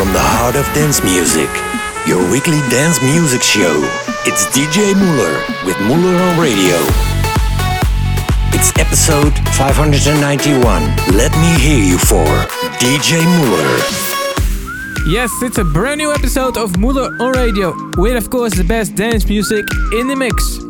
from the heart of dance music, your weekly dance music show. It's DJ Muller with Muller on Radio. It's episode 591. Let me hear you for DJ Muller. Yes, it's a brand new episode of Muller on Radio, with of course the best dance music in the mix.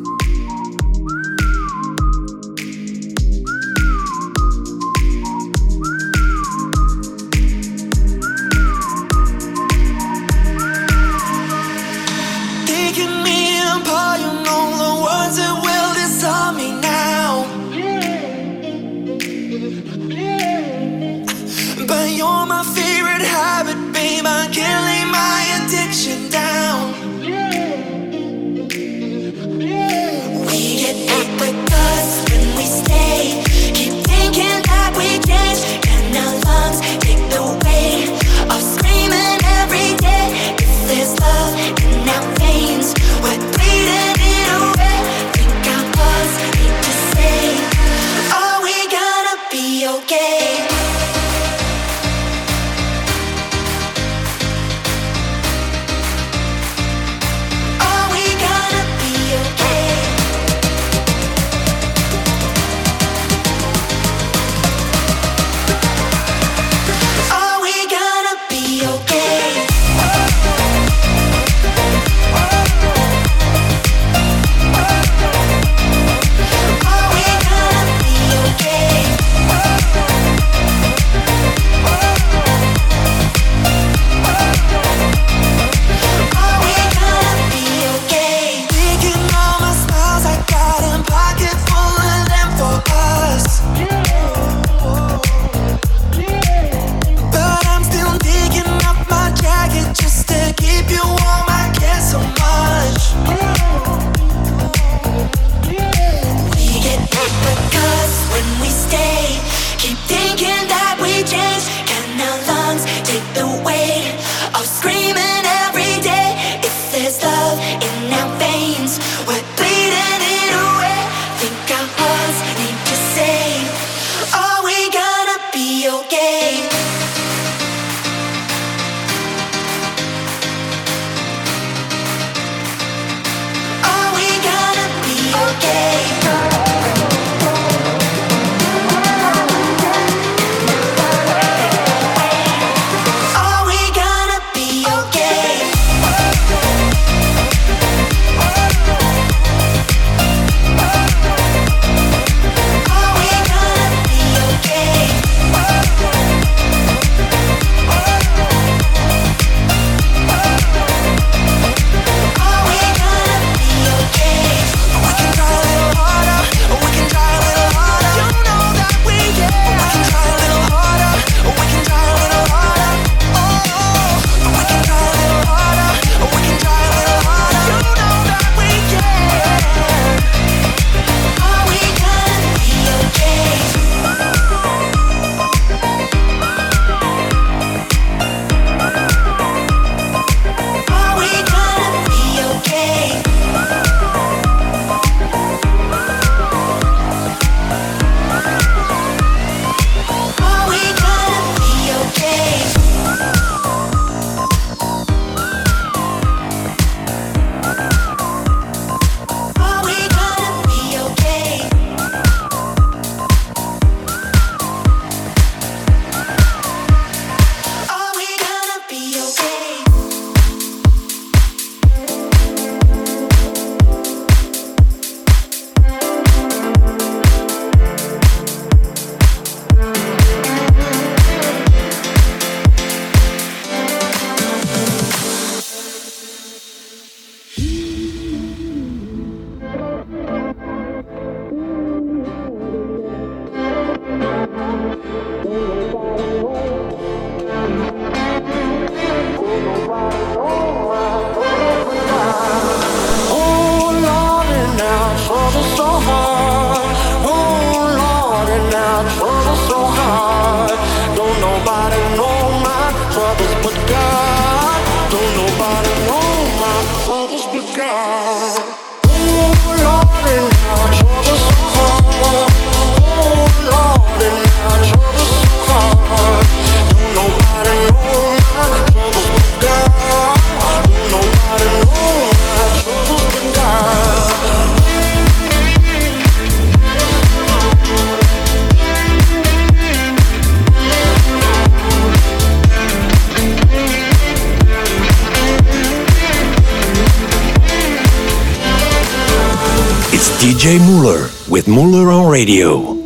Radio.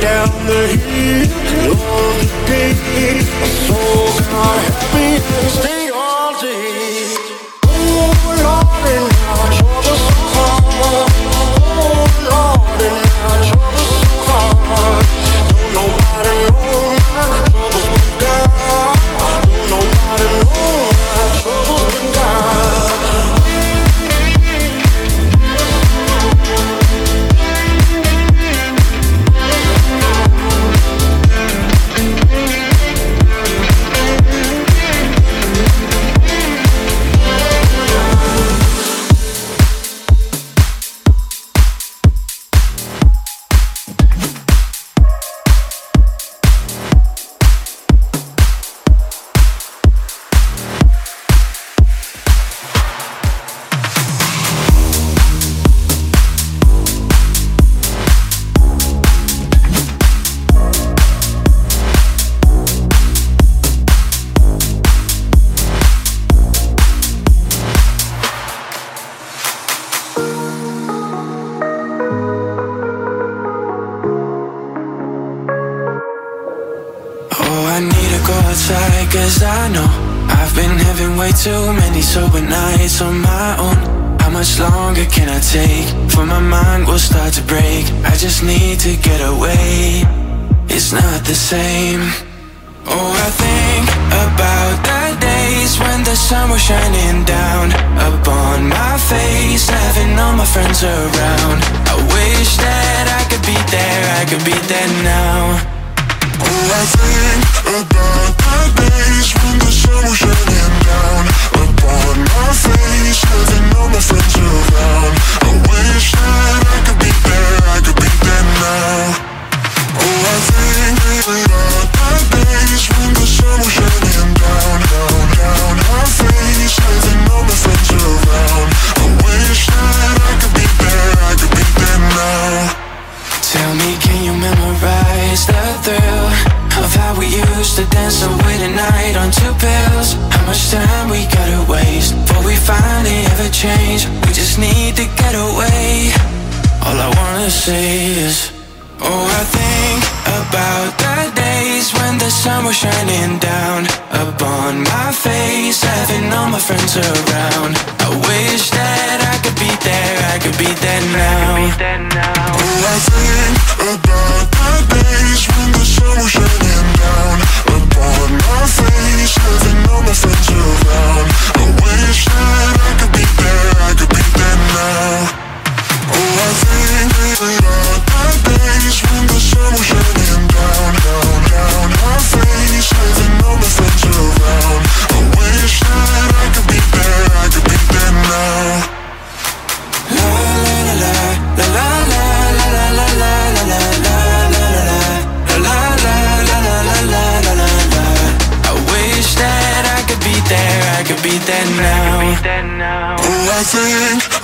down the hill, on the day. So got happy and. could be dead now. Oh, I think about the days when the sun was shining down Upon my face, having all my friends around. I wish that I could be there, I could be there now. Oh, I think about the days when the sun was shining down Down, down my face, having all my friends around. I wish that is the thrill of how we used to dance away the night on two pills. How much time we gotta waste before we finally ever change? We just need to get away. All I wanna say is, Oh, I think about the days when the sun was shining down upon my face, having all my friends around. I wish that I could be there, I could be there now. Oh, I think about sun was shining down upon my face my friends around. I wish that everything.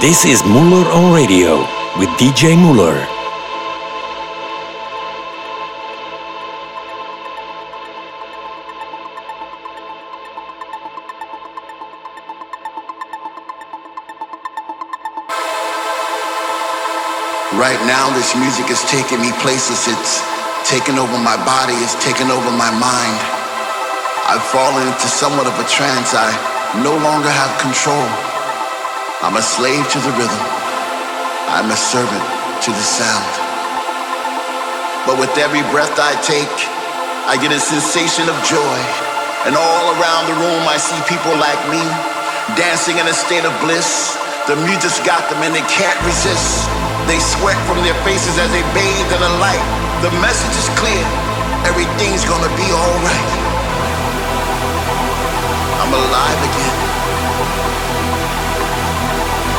This is Muller on Radio with DJ Muller. Right now, this music is taking me places. It's taking over my body. It's taking over my mind. I've fallen into somewhat of a trance. I no longer have control. I'm a slave to the rhythm. I'm a servant to the sound. But with every breath I take, I get a sensation of joy. And all around the room, I see people like me dancing in a state of bliss. The music's got them and they can't resist. They sweat from their faces as they bathe in the light. The message is clear. Everything's gonna be alright. I'm alive again.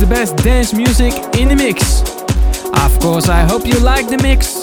the best dance music in the mix. Of course, I hope you like the mix.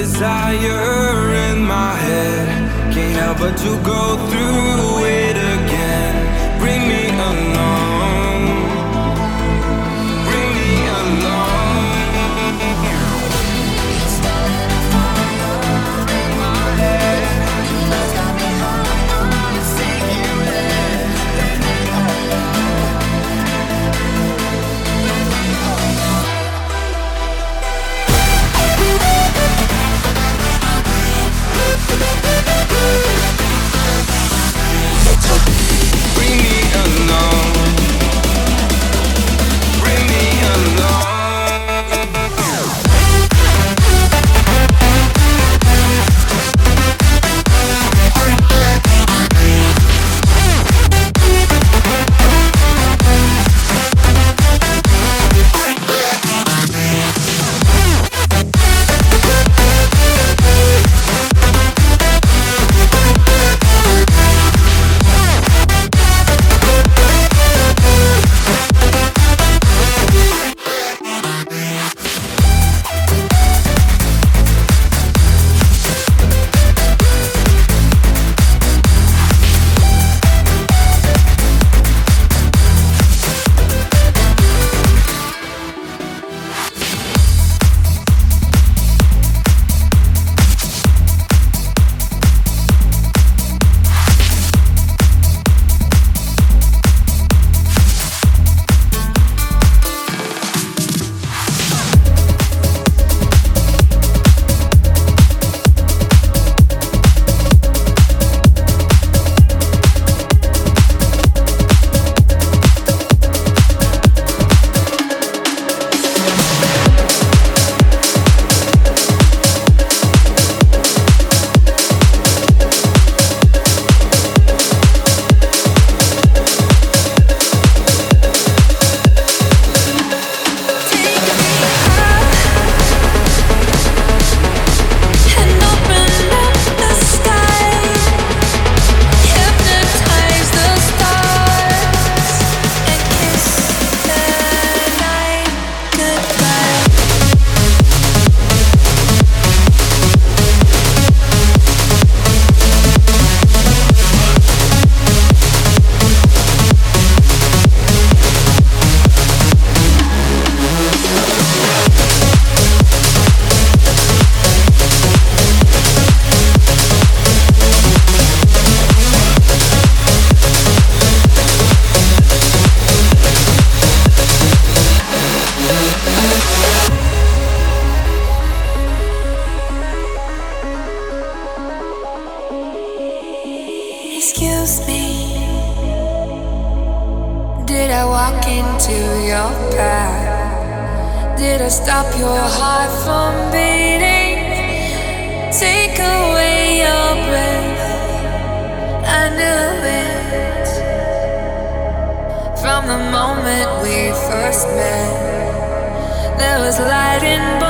desire in my head. Can't help but to go through. was light in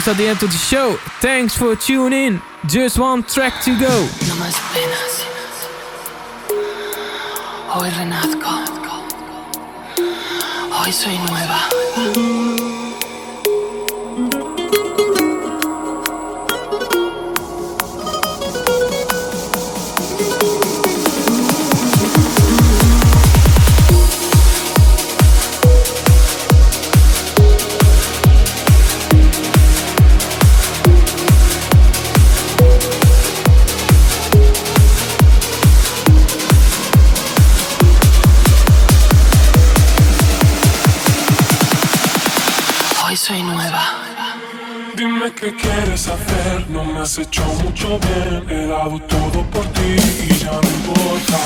almost at the end of the show. Thanks for tuning in. Just one track to go. Hoy renazco. Hoy soy nueva. quieres hacer No me has hecho mucho bien. He dado todo por ti y ya no importa.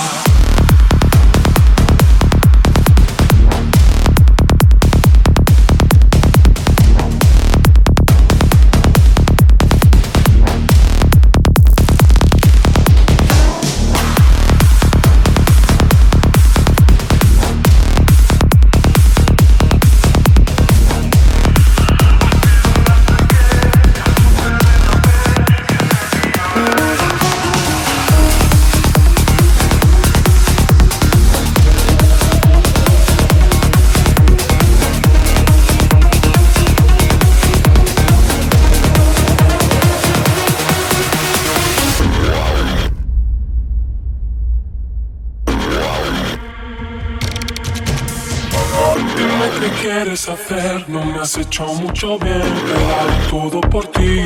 Qué quieres hacer, no me has hecho mucho bien, te daré todo por ti.